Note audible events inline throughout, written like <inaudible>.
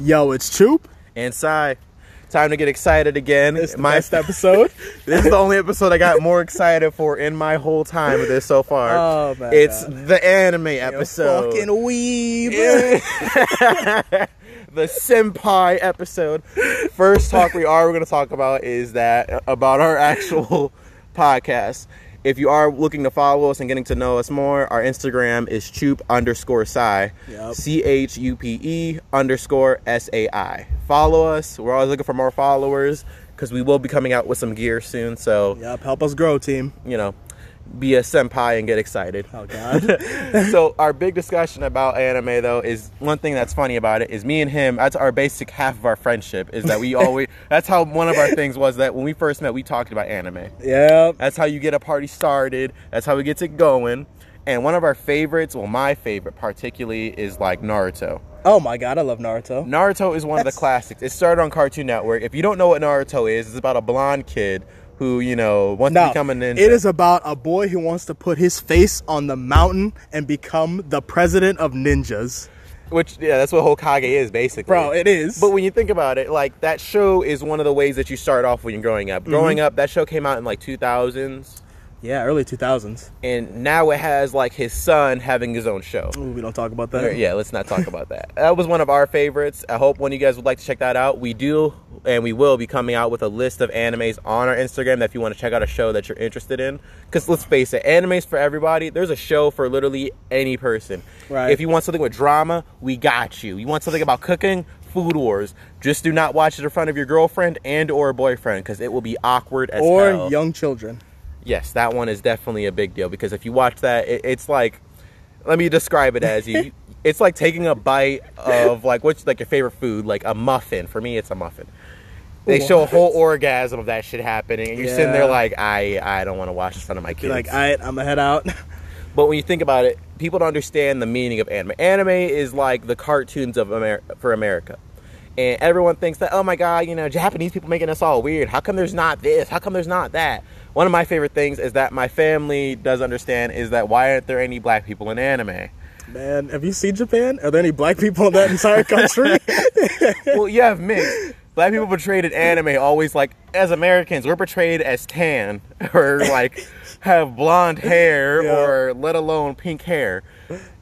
Yo, it's Choop. And Sai, time to get excited again. It's the best <laughs> episode. this is the only episode I got more excited for in my whole time with this so far. <laughs> Oh, my it's God. the anime You episode. fucking weeb. <laughs> the senpai episode. First talk we are we are going to talk about is that about our actual podcast. If you are looking to follow us and getting to know us more, our Instagram is chupe underscore sai. C H U P E underscore S A I. Follow us. We're always looking for more followers because we will be coming out with some gear soon. So, Yep, help us grow, team. you know, be a senpai and get excited. Oh God. <laughs> so our big discussion about anime though is one thing that's funny about it is me and him that's our basic half of our friendship is that we <laughs> always that's how one of our things was that when we first met we talked about anime. Yeah. that's how you get a party started. That's how we get it going. And one of our favorites well my favorite particularly is like naruto. Oh my God, I love Naruto. naruto is one of the classics. It started on cartoon network. If you don't know what naruto is it's about a blonde kid who you know wants to become a ninja it is about a boy who wants to put his face on the mountain and become the president of ninjas. which yeah that's what hokage is basically Bro, it is. But when you think about it, like that show is one of the ways that you start off when you're growing up. Growing Mm-hmm. up, that show came out in like 2000s, yeah, early 2000s. and now it has like his son having his own show. Ooh, we don't talk about that. Yeah, let's not talk about that. That was one of our favorites. I hope one of you guys would like to check that out. We do, and we will be coming out with a list of animes on our Instagram that if you want to check out a show that you're interested in. Because let's face it, animes for everybody. There's a show for literally any person. Right. If you want something with drama, we got you. You want something about cooking, Food Wars. Just do not watch it in front of your girlfriend and or boyfriend because it will be awkward as Or hell. young children. Yes, that one is definitely a big deal because if you watch that, it, it's like, let me describe it as you. <laughs> It's like taking a bite of like what's like your favorite food, like a muffin. For me, it's a muffin. They show a whole orgasm of that shit happening, and you're sitting there like, I, I don't want to watch this front of my kids. like, all right, I'm gonna head out. <laughs> But when you think about it, people don't understand the meaning of anime. Anime is like the cartoons of Amer- for America. And everyone thinks that, oh my God, you know, Japanese people making us all weird. How come there's not this? How come there's not that? One of my favorite things is that my family does understand is that why aren't there any black people in anime? Man, have you seen Japan? Are there any black people in that entire country? <laughs> well, you have mixed. Black people portrayed in anime always like as Americans, we're portrayed as tan <laughs> or like have blonde hair <laughs> Yeah. or let alone pink hair.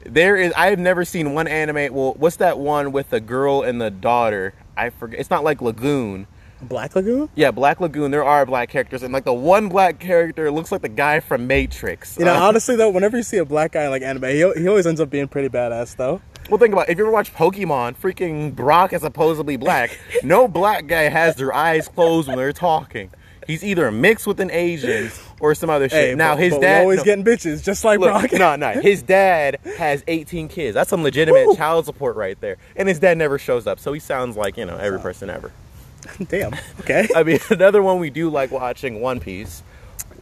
There is I have never seen one anime. Well, what's that one with the girl and the daughter? I forget. It's not like Lagoon. Black Lagoon? Yeah, Black Lagoon. There are black characters, and like the one black character looks like the guy from Matrix. You know, Uh, honestly though, whenever you see a black guy in like anime, he, he always ends up being pretty badass though. Well, think about it. if you ever watch Pokemon, freaking Brock is supposedly black. <laughs> no black guy has their eyes closed when they're talking. He's either mixed with an Asian or some other shit. Hey, now but, his but dad always no, getting bitches, just like look, Brock. no, no. His <laughs> dad has 18 kids. That's some legitimate Woo. child support right there. And his dad never shows up, so he sounds like you know every person ever. <laughs> Damn. Okay. I mean, <laughs> another one we do like watching One Piece.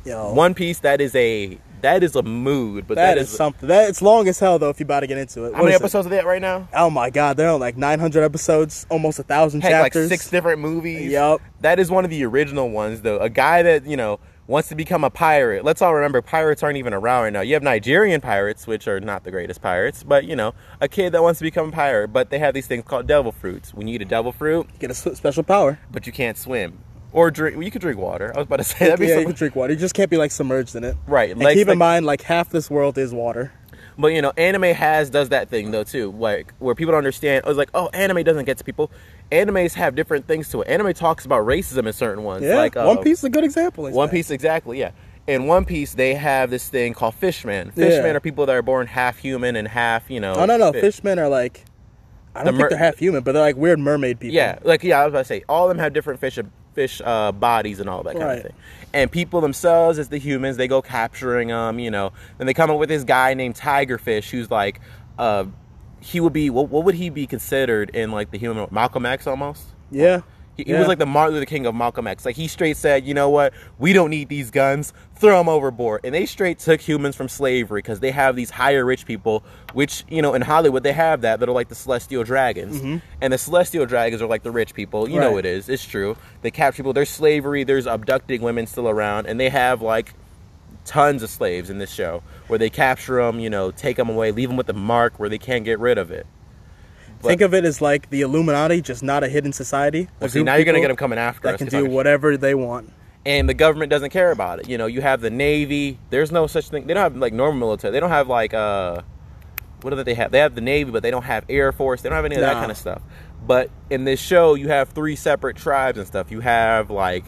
Yo, One Piece that is a that is a mood, but that is, something. That it's long as hell though. If you about to get into it. How What many is it? episodes are they at right now? Oh my god, they're on like 900 episodes, almost a thousand Heck, like chapters. six different movies. Yup. That is one of the original ones, though. A guy that, you know, wants to become a pirate. Let's all remember, pirates aren't even around right now. You have Nigerian pirates, which are not the greatest pirates, but, you know, a kid that wants to become a pirate, but they have these things called devil fruits. When you eat a devil fruit, you Get a special power. but you can't swim. Or drink, well, you could drink water. I was about to <laughs> say, that'd yeah, some- you can drink water. You just can't be like submerged in it. Right, And like- keep like- in mind, like half this world is water. But you know, anime has does that thing though too, like where people don't understand. Oh, I was like, oh, anime doesn't get to people. Animes have different things to it. Anime talks about racism in certain ones. Yeah. like uh, One Piece is a good example. One that. Piece, exactly, yeah. In One Piece, they have this thing called fishmen. Yeah. Fishmen are people that are born half human and half, you know. Oh no, no, fish. fishmen are like. I don't The think they're half human, but they're like weird mermaid people. Yeah, like yeah, I was about to say, all of them have different fish fish uh, bodies and all that kind Right. of thing. And people themselves, as the humans, they go capturing them. You know, and they come up with this guy named Tigerfish, who's like, uh, he would be what, what would he be considered in like the human Malcolm X almost? Yeah. He, he Yeah. was like the Martin Luther King of Malcolm X. Like he straight said, you know what? We don't need these guns. Throw them overboard. And they straight took humans from slavery because they have these higher rich people, which you know in Hollywood they have that that are like the celestial dragons. Mm-hmm. And the celestial dragons are like the rich people. You know Right. it is. It's true. They capture people. There's slavery. There's abducting women still around, and they have like tons of slaves in this show where they capture them. You know, take them away, leave them with a mark where they can't get rid of it. But- Think of it as like the Illuminati, just not a hidden society. Well, see, now you're gonna get them coming after that us. can if I do whatever they want. and the government doesn't care about it. You know, you have the Navy. There's no such thing. They don't have like normal military. They don't have like uh, what do they have? They have the Navy, but they don't have Air Force. They don't have any of that kind of stuff. But in this show, you have three separate tribes and stuff. You have like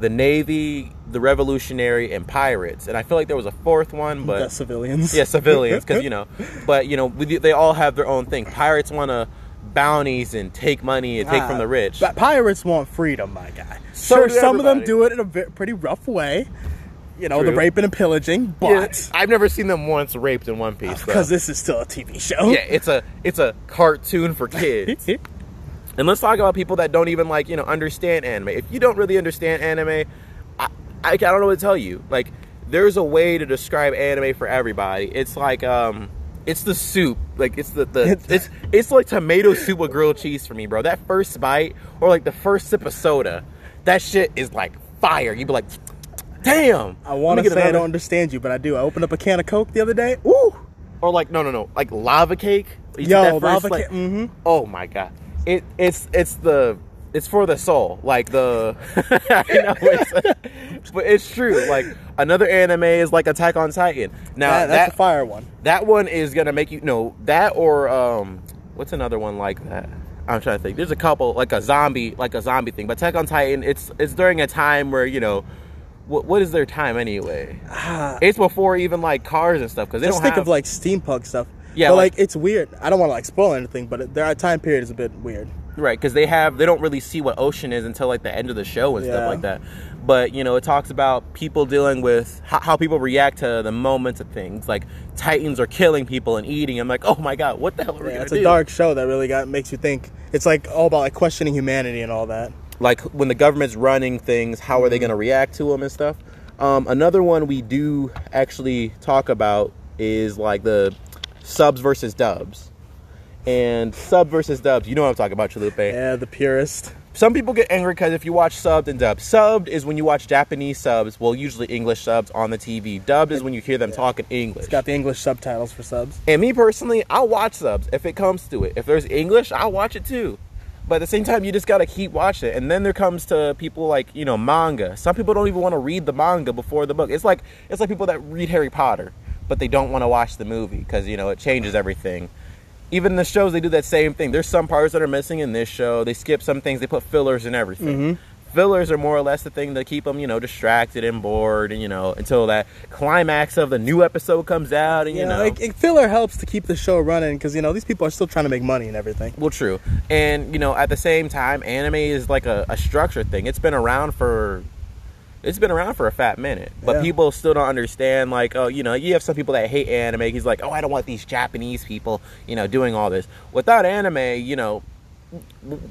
the Navy, the Revolutionary, and pirates. And I feel like there was a fourth one, but the civilians. yeah, civilians, because you know, <laughs> but you know, with- they all have their own thing. Pirates want to bounties and take money and take from ah, the rich. But pirates want freedom, my guy. So sure, some of them do it in a pretty rough way. You know, the raping and pillaging, Yeah, but I've never seen them once raped in One Piece. because this is still a TV show. yeah, it's a it's a cartoon for kids. <laughs> and let's talk about people that don't even like you know understand anime. If you don't really understand anime, I, I, I don't know what to tell you. Like, there's a way to describe anime for everybody. It's like um, it's the soup. Like it's the the <laughs> it's it's like tomato soup with grilled cheese for me, bro. That first bite or like the first sip of soda, that shit is like fire. You'd be like, damn. I want to say I don't understand you, but I do. I opened up a can of Coke the other day. Ooh, or like no no no like lava cake. You Yo, lava like- cake, mhm. Oh my god, it it's it's the it's for the soul. Like the <laughs> know it's, but it's true. Like another anime is like Attack on Titan. Now that, that that's that, a fire one. That one is gonna make you know that or um what's another one like that. I'm trying to think. There's a couple like a zombie, like a zombie thing. But Attack on Titan, it's it's during a time where you know, what what is their time anyway? It's before even like cars and stuff because they Just don't think have of like steampunk stuff. Yeah, but like- like, it's weird. I don't want to like spoil anything, but their time period is a bit weird. Right, because they have they don't really see what ocean is until like the end of the show and Yeah. stuff like that. But you know, it talks about people dealing with how, how people react to the moments of things. Like titans are killing people and eating. I'm like, oh my god, what the hell are we Yeah, it's do? a dark show that really got makes you think. It's like all about like questioning humanity and all that. like when the government's running things, how are they going to react to them and stuff. Um, another one we do actually talk about is like the subs versus dubs. And sub versus dubs, you know what I'm talking about, Chalupe. Yeah, the purist. Some people get angry because if you watch subbed and dubbed, subbed is when you watch Japanese subs, well, usually English subs on the TV. Dubbed is when you hear them talking English. It's got the English subtitles for subs. And me personally, I'll watch subs if it comes to it. If there's English, I'll watch it too. But at the same time, you just gotta keep watching it. And then there comes to people like you know manga. Some people don't even want to read the manga before the book. It's like it's like people that read Harry Potter, but they don't want to watch the movie because you know it changes everything. Even the shows, they do that same thing. There's some parts that are missing in this show. They skip some things. They put fillers and everything. Mm-hmm. Fillers are more or less the thing that keep them, you know, distracted and bored, and you know, until that climax of the new episode comes out, and you You know, like, it, filler helps to keep the show running because you know these people are still trying to make money and everything. Well, true. And, you know, at the same time, anime is like a, a structured thing. It's been around for. It's been around for a fat minute, but Yeah. people still don't understand. Like, oh, you know, you have some people that hate anime. He's like, oh, I don't want these Japanese people, you know, doing all this. Without anime, you know,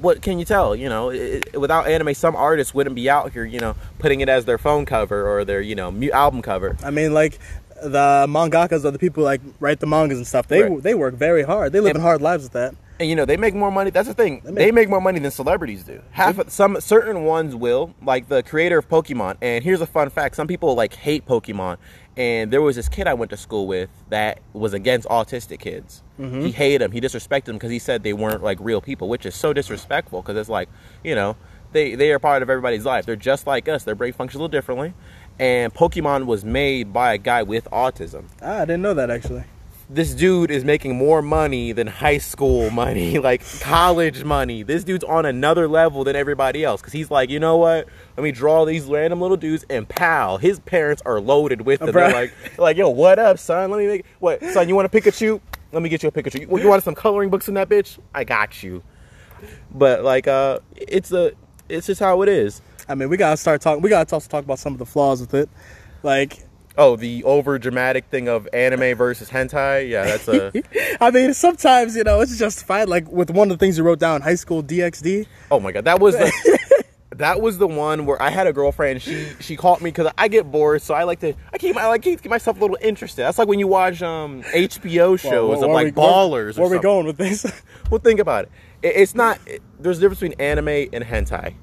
what can you tell? You know, it, it- without anime, some artists wouldn't be out here, you know, putting it as their phone cover or their, you know, album cover. I mean, like the mangakas are the people who, like write the mangas and stuff. They Right. they work very hard. They live And- in hard lives with that. And you know they make more money. That's the thing. They make- make, more money than celebrities do. Half of some certain ones will, like the creator of Pokemon. And here's a fun fact: some people like hate Pokemon. And there was this kid I went to school with that was against autistic kids. He hated them. He disrespected them because he said they weren't like real people, which is so disrespectful. Because it's like, you know, they they are part of everybody's life. They're just like us. Their brain functions a little differently. And Pokemon was made by a guy with autism Ah, I didn't know that actually. This dude is making more money than high school money, <laughs> like college money. This dude's on another level than everybody else because he's like, you know what? Let me draw these random little dudes and pow. His parents are loaded with them. They're like, like, yo, what up, son? Let me make what, son? You want a Pikachu? Let me get you a Pikachu. You, you want some coloring books in that bitch? I got you. But like, uh, it's a, it's just how it is. I mean, we gotta start talking. We gotta also talk about some of the flaws with it. Like, Oh, the over dramatic thing of anime versus hentai. Yeah, that's a. <laughs> I mean, sometimes you know it's justified. Like with one of the things you wrote down, high school DxD. Oh my god, that was the, <laughs> that was the one where I had a girlfriend. She she caught me because I get bored, so I like to I keep I like keep myself a little interested. That's like when you watch um HBO shows Well, of like we- ballers. Where, or where we something. going with this? <laughs> Well, think about it. it it's not. It, there's a difference between anime and hentai.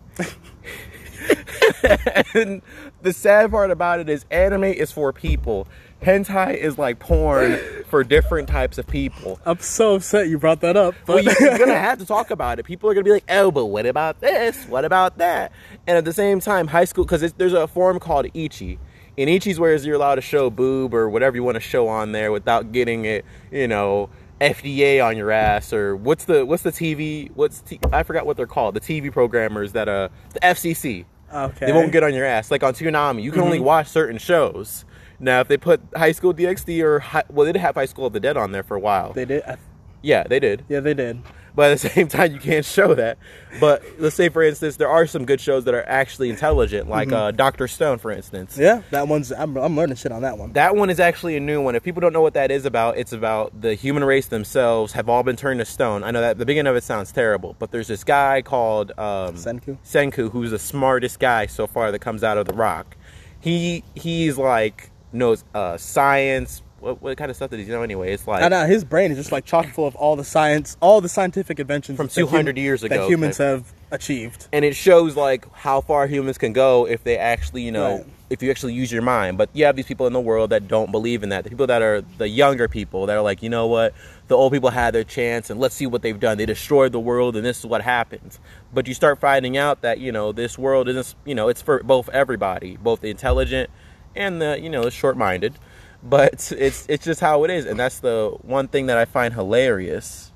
And the sad part about it is, anime is for people hentai is like porn for different types of people. I'm so upset you brought that up. well, you're gonna <laughs> have to talk about it. People are gonna be like, "Oh, but what about this? What about that?" And at the same time, high school because there's a form called ecchi. And ecchi's where you're allowed to show boob or whatever you want to show on there without getting it, you know, FDA on your ass or what's the what's the TV? What's t- I forgot what they're called. The TV programmers that uh the FCC. Okay. They won't get on your ass. Like on Toonami, you can only mm-hmm. watch certain shows. Now, if they put High School DxD or Hi- well, they did have High School of the Dead on there for a while. They did. I- yeah, they did Yeah, they did. But at the <laughs> same time you can't show that but let's say for instance there are some good shows that are actually intelligent like uh, dr stone for instance Yeah, that one's. I'm, I'm learning shit on that one. that one is actually a new one if people don't know what that is about it's about the human race themselves have all been turned to stone i know that the beginning of it sounds terrible but there's this guy called um, Senku? senku who's the smartest guy so far that comes out of the rock he he's like knows uh, science what, what kind of stuff did he know anyway? It's like I know his brain is just like chock full of all the science, all the scientific inventions From hum- 200 years ago that humans have achieved. and it shows like how far humans can go if they actually you know Right. if you actually use your mind. But you have these people in the world that don't believe in that. The people that are the younger people that are like you know what? The old people had their chance and let's see what they've done. They destroyed the world and this is what happens but you start finding out that you know this world isn't you know it's for both everybody both the intelligent and the you know the short-minded but it's it's just how it is and that's the one thing that i find hilarious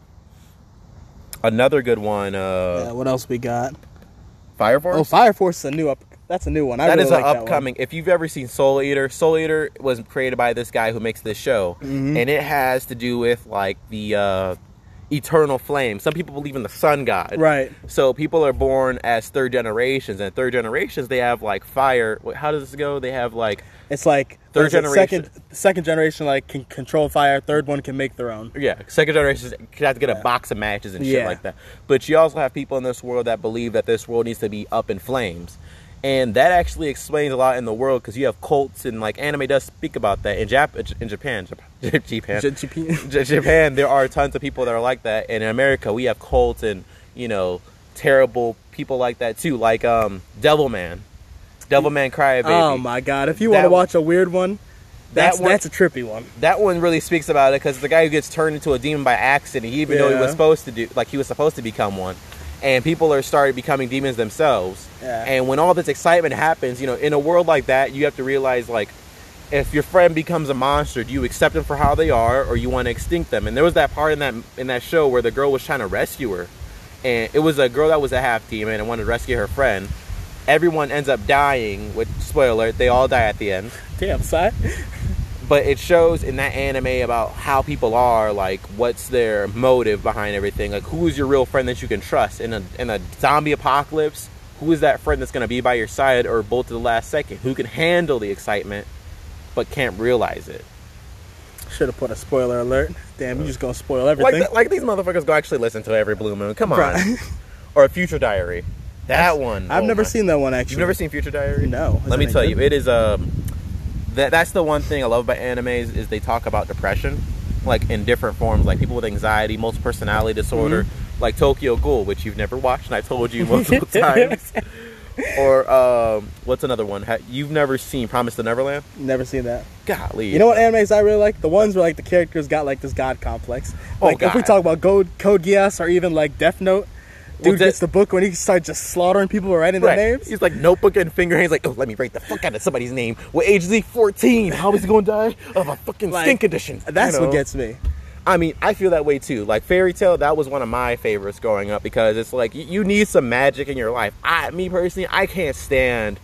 another good one uh Yeah, what else we got? fire force Oh, Fire Force is a new up. That's a new one. I That really is an one. upcoming. If you've ever seen Soul Eater, Soul Eater was created by this guy who makes this show, Mm-hmm. and it has to do with like the uh, eternal flame. Some people believe in the sun god, Right. So people are born as third generations, and third generations they have like fire. How does this go? They have like It's like Third what is it, generation. Second, second generation like can control fire. Third one can make their own. yeah, second generations could have to get a box of matches and shit Yeah. like that. But you also have people in this world that believe that this world needs to be up in flames. And that actually explains a lot in the world because you have cults and like anime does speak about that in Jap in Japan, Jap- <laughs> Japan, <laughs> J- Japan, there are tons of people that are like that. And in America, we have cults and you know terrible people like that too, like um Devilman, Devilman Crybaby. Oh my god! If you want to watch a weird one, that's one- that's a trippy one. That one really speaks about it because the guy who gets turned into a demon by accident, he even though he was supposed to do, like he was supposed to become one, and people are started becoming demons themselves. Yeah. And when all this excitement happens, you know, in a world like that, you have to realize like. If your friend becomes a monster, do you accept them for how they are, or you want to extinct them? And there was that part in that in that show where the girl was trying to rescue her, and it was a girl that was a half demon and wanted to rescue her friend. Everyone ends up dying. With spoiler, they all die at the end Damn, side. <laughs> but it shows in that anime about how people are like what's their motive behind everything like who is your real friend that you can trust in a in a zombie apocalypse who is that friend that's going to be by your side or both to the last second who can handle the excitement but can't realize it Should have put a spoiler alert. Damn, you just gonna spoil like everything. th- like these motherfuckers go actually listen to every blue moon come on <laughs> or a future diary that one I've oh never my- seen that one actually. You've never seen Future Diary? No. Let me tell good? you, it is um that that's the one thing I love about animes is they talk about depression, like in different forms, like people with anxiety, multiple personality disorder, Mm-hmm. like Tokyo Ghoul, which you've never watched, and I told you multiple <laughs> times. Or um, what's another one? You've never seen Promise to Neverland? Never seen that. Golly, You know what animes I really like? The ones where like the characters got like this god complex. Oh, Like if we talk about Code Code Geass or even like Death Note, dude Well, that- gets the book when he starts just slaughtering people writing Right. their names. He's like notebook and finger hands, like, oh, let me write the fuck out of somebody's name. What age is he? 14. How is he going to die of a fucking Like, skin condition? That's You what gets me. I mean, I feel that way too. Like Fairy Tail, that was one of my favorites growing up because it's like you, you need some magic in your life. I, me personally, I can't stand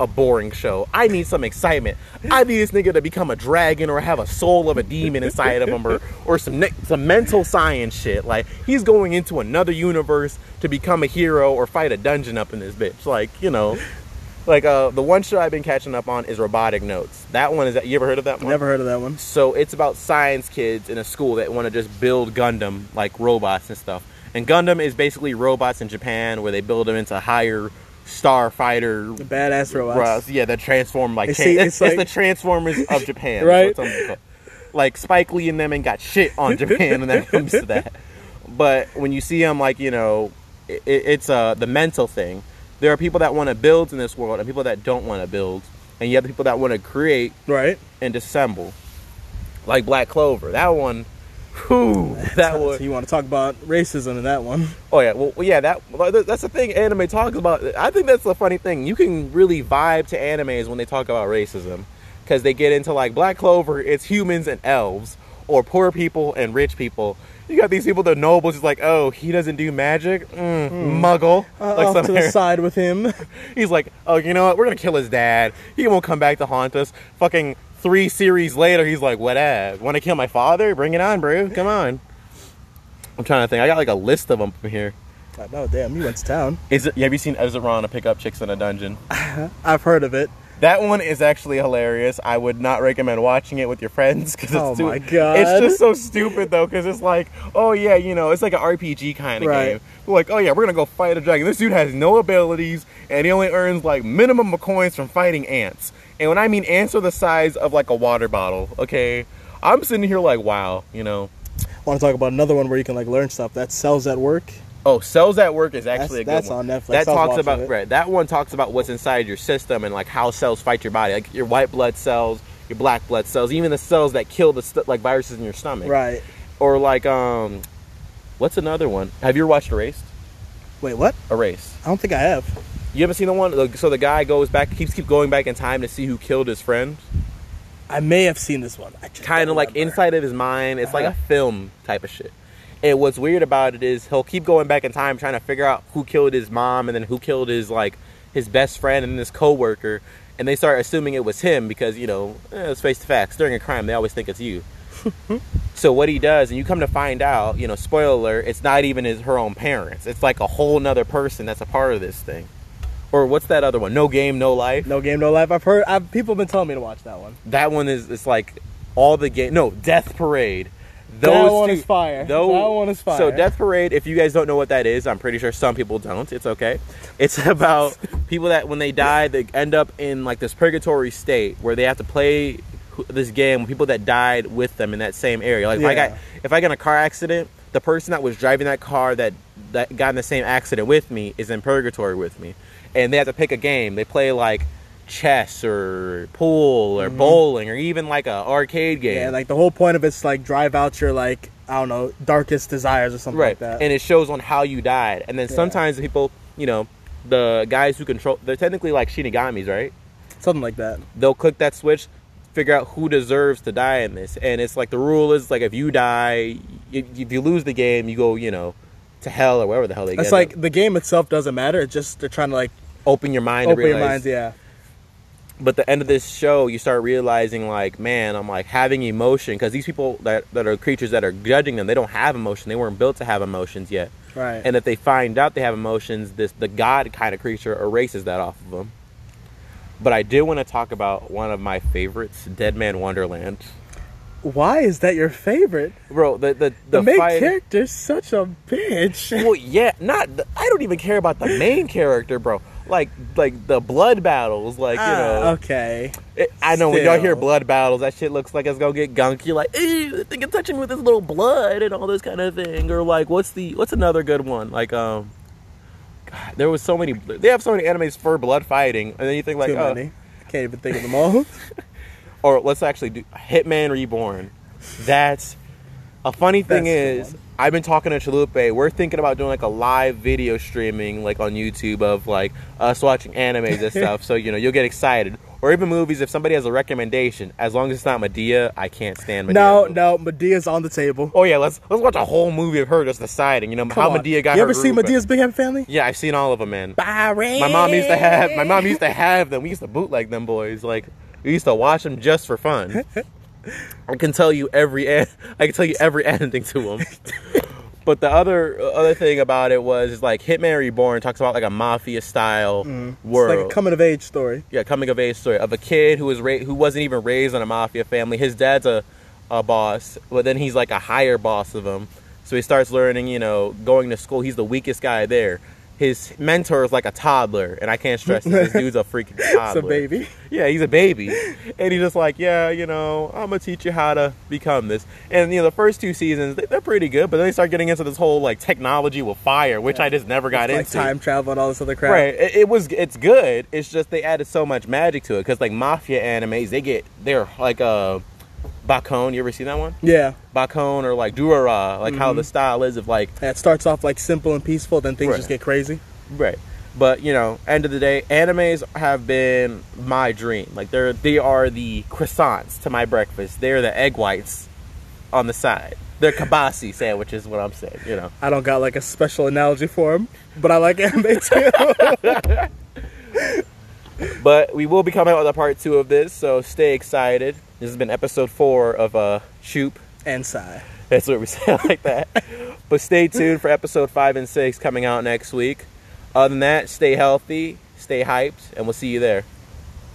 a boring show. I need some excitement. I need this nigga to become a dragon or have a soul of a demon inside of him or, or some ne- some mental science shit. Like he's going into another universe to become a hero or fight a dungeon up in this bitch. Like you know, like uh, the one show I've been catching up on is Robotic Notes. That one is. That you ever heard of that one? Never heard of that one. So it's about science kids in a school that want to just build Gundam like robots and stuff. And Gundam is basically robots in Japan where they build them into higher starfighter The badass robots. Yeah, that transform like cha- see, it's, it's it's like- the Transformers of <laughs> Japan, Right. That's what some people- Like Spike Lee and them ain't got shit on Japan when that comes to that. But when you see them, like you know, it, it's uh the mental thing. There are people that want to build in this world and people that don't want to build. and you have the people that want to create Right. and dissemble, like Black Clover. That one, whew, that So was. you want to talk about racism in that one? Oh yeah, well yeah, that that's the thing. Anime talks about. I think that's the funny thing. You can really vibe to animes when they talk about racism, because they get into like Black Clover. It's humans and elves, or poor people and rich people. You got these people, the nobles, is like, oh, he doesn't do magic, mm, Muggle. Uh, like off to the <laughs> side with him. He's like, oh, you know what? We're gonna kill his dad. He won't come back to haunt us. Fucking three series later, he's like, whatever. Want to kill my father? Bring it on, bro. Come on. I'm trying to think. I got like a list of them from here. oh damn, you went to town. Is it, have you seen is it wrong pick up chicks in a dungeon? <laughs> I've heard of it. That one is actually hilarious. I would not recommend watching it with your friends because it's Oh too, my God. It's just so stupid though because it's like, oh yeah, you know, it's like an RPG kind of Right. game. We're like, oh yeah, we're gonna go fight a dragon. This dude has no abilities and he only earns like minimum of coins from fighting ants. And when I mean ants are the size of like a water bottle, okay, I'm sitting here like, wow, you know. want to talk about another one where you can like learn stuff that cells at work. Oh, cells at work is actually That's- a good that's one. on Netflix. That talks about right. That one talks about what's inside your system and like how cells fight your body, like your white blood cells, your black blood cells, even the cells that kill the st- like viruses in your stomach. Right. Or like um, what's another one? Have you ever watched Erased? Wait, what? Erased. I don't think I have. You haven't seen the one? So the guy goes back, keeps keep going back in time to see who killed his friend. I may have seen this one. Kind of like inside of his mind. It's like a Uh-huh. film type of shit. And what's weird about it is he'll keep going back in time trying to figure out who killed his mom and then who killed his like his best friend and his coworker. And they start assuming it was him because you know, eh, let's face the facts. During a crime, they always think it's you. <laughs> so what he does, and you come to find out, you know, spoiler alert, it's not even his her own parents. It's like a whole nother person that's a part of this thing. Or what's that other one? No game, no life. No game, no life. I've heard. I've, people have been telling me to watch that one. That one is it's like all the game. No, Death Parade. That one is fire. That one is fire. So Death Parade, if you guys don't know what that is, I'm pretty sure some people don't. It's okay. It's <laughs> about people that when they die, they end up in like this purgatory state where they have to play this game with people that died with them in that same area. Like if I got if I got in a car accident, the person that was driving that car that that got in the same accident with me is in purgatory with me, and they have to pick a game. They play like chess or pool or bowling or even like a arcade game. Mm-hmm. Yeah, like the whole point of it's like drive out your like I don't know darkest desires or something right like that. and it shows on how you died and then Yeah. sometimes people you know the guys who control they're technically like shinigamis right something like that. they'll click that switch figure out who deserves to die in this and it's like the rule is like if you die if, if you lose the game you go you know to hell or wherever the hell they It's get It's like them. the game itself doesn't matter. It's just they're trying to like open your mind to open your. Yeah. But the end of this show you start realizing like man i'm like having emotion because these people that, that are creatures that are judging them they don't have emotion they weren't built to have emotions yet Right. and if they find out they have emotions this the god kind of creature erases that off of them but i do want to talk about one of my favorites dead man wonderland why is that your favorite? bro the the, The, the, main fight- character's such a bitch. well yeah not the, i don't even care about the main character bro like like the blood battles like you Ah, know okay. It- I know when y'all hear blood battles, that shit looks like it's gonna get gunky. Like, ew, they can touch me with this little blood and all this kind of thing. Or like, what's the what's another good one? Like, um, God, there was so many. They have so many animes for blood fighting, and then you think like, Too oh, many. Can't even think of them all. <laughs> or let's actually do Hitman Reborn. That's a funny thing That's is. I've been talking to Chalupe. We're thinking about doing like a live video streaming like on YouTube of like us watching animes and stuff. <laughs> So you know you'll get excited. Or even movies. If somebody has a recommendation, as long as it's not Madea, I can't stand Madea. no, no. Madea's on the table. Oh yeah, let's let's watch a whole movie of her just deciding. You know Come how on. Madea got. You ever seen. Madea's Big Family? Yeah, I've seen all of them, man. Byron. My mom used to have. My mom used to have them. We used to bootleg them boys. Like we used to watch them just for fun. <laughs> I can tell you every. I can tell you every <laughs> ending to them. but the other other thing about it was is like Hitman Reborn talks about like a mafia style Mm. It's like a coming of age story. yeah, coming of age story of a kid who was ra- who wasn't even raised in a mafia family. His dad's a a boss, but then he's like a higher boss of him. So he starts learning, you know, going to school. He's the weakest guy there. His mentor is like a toddler, and I can't stress this. This dude's a freaking <laughs> toddler. It's a baby. Yeah, he's a baby, and he's just like, yeah, you know, I'm gonna teach you how to become this. And you know, the first two seasons they- they're pretty good, but then they start getting into this whole like technology with fire, which I just never got like into. Like time travel and all this other crap. Right. It, it was. It's good. It's just they added so much magic to it because like mafia animes, they get they're like uh, Baccano. You ever seen that one? Yeah. Baccano or like Durara, like how Mm-hmm. the style is of like Yeah, It starts off like simple and peaceful, then things Right. just get crazy. right. But you know, end of the day, animes have been my dream. Like they're they are the croissants to my breakfast. They're the egg whites on the side. They're kabasi sandwiches. What I'm saying, you know. I don't got like a special analogy for them, but I like anime too. <laughs> But we will be coming out with a part two of this, so stay excited. This has been episode four of uh Shoop. and sigh. That's what we <laughs> say like that. But stay tuned for episode five and six coming out next week. Other than that, stay healthy, stay hyped, and we'll see you there.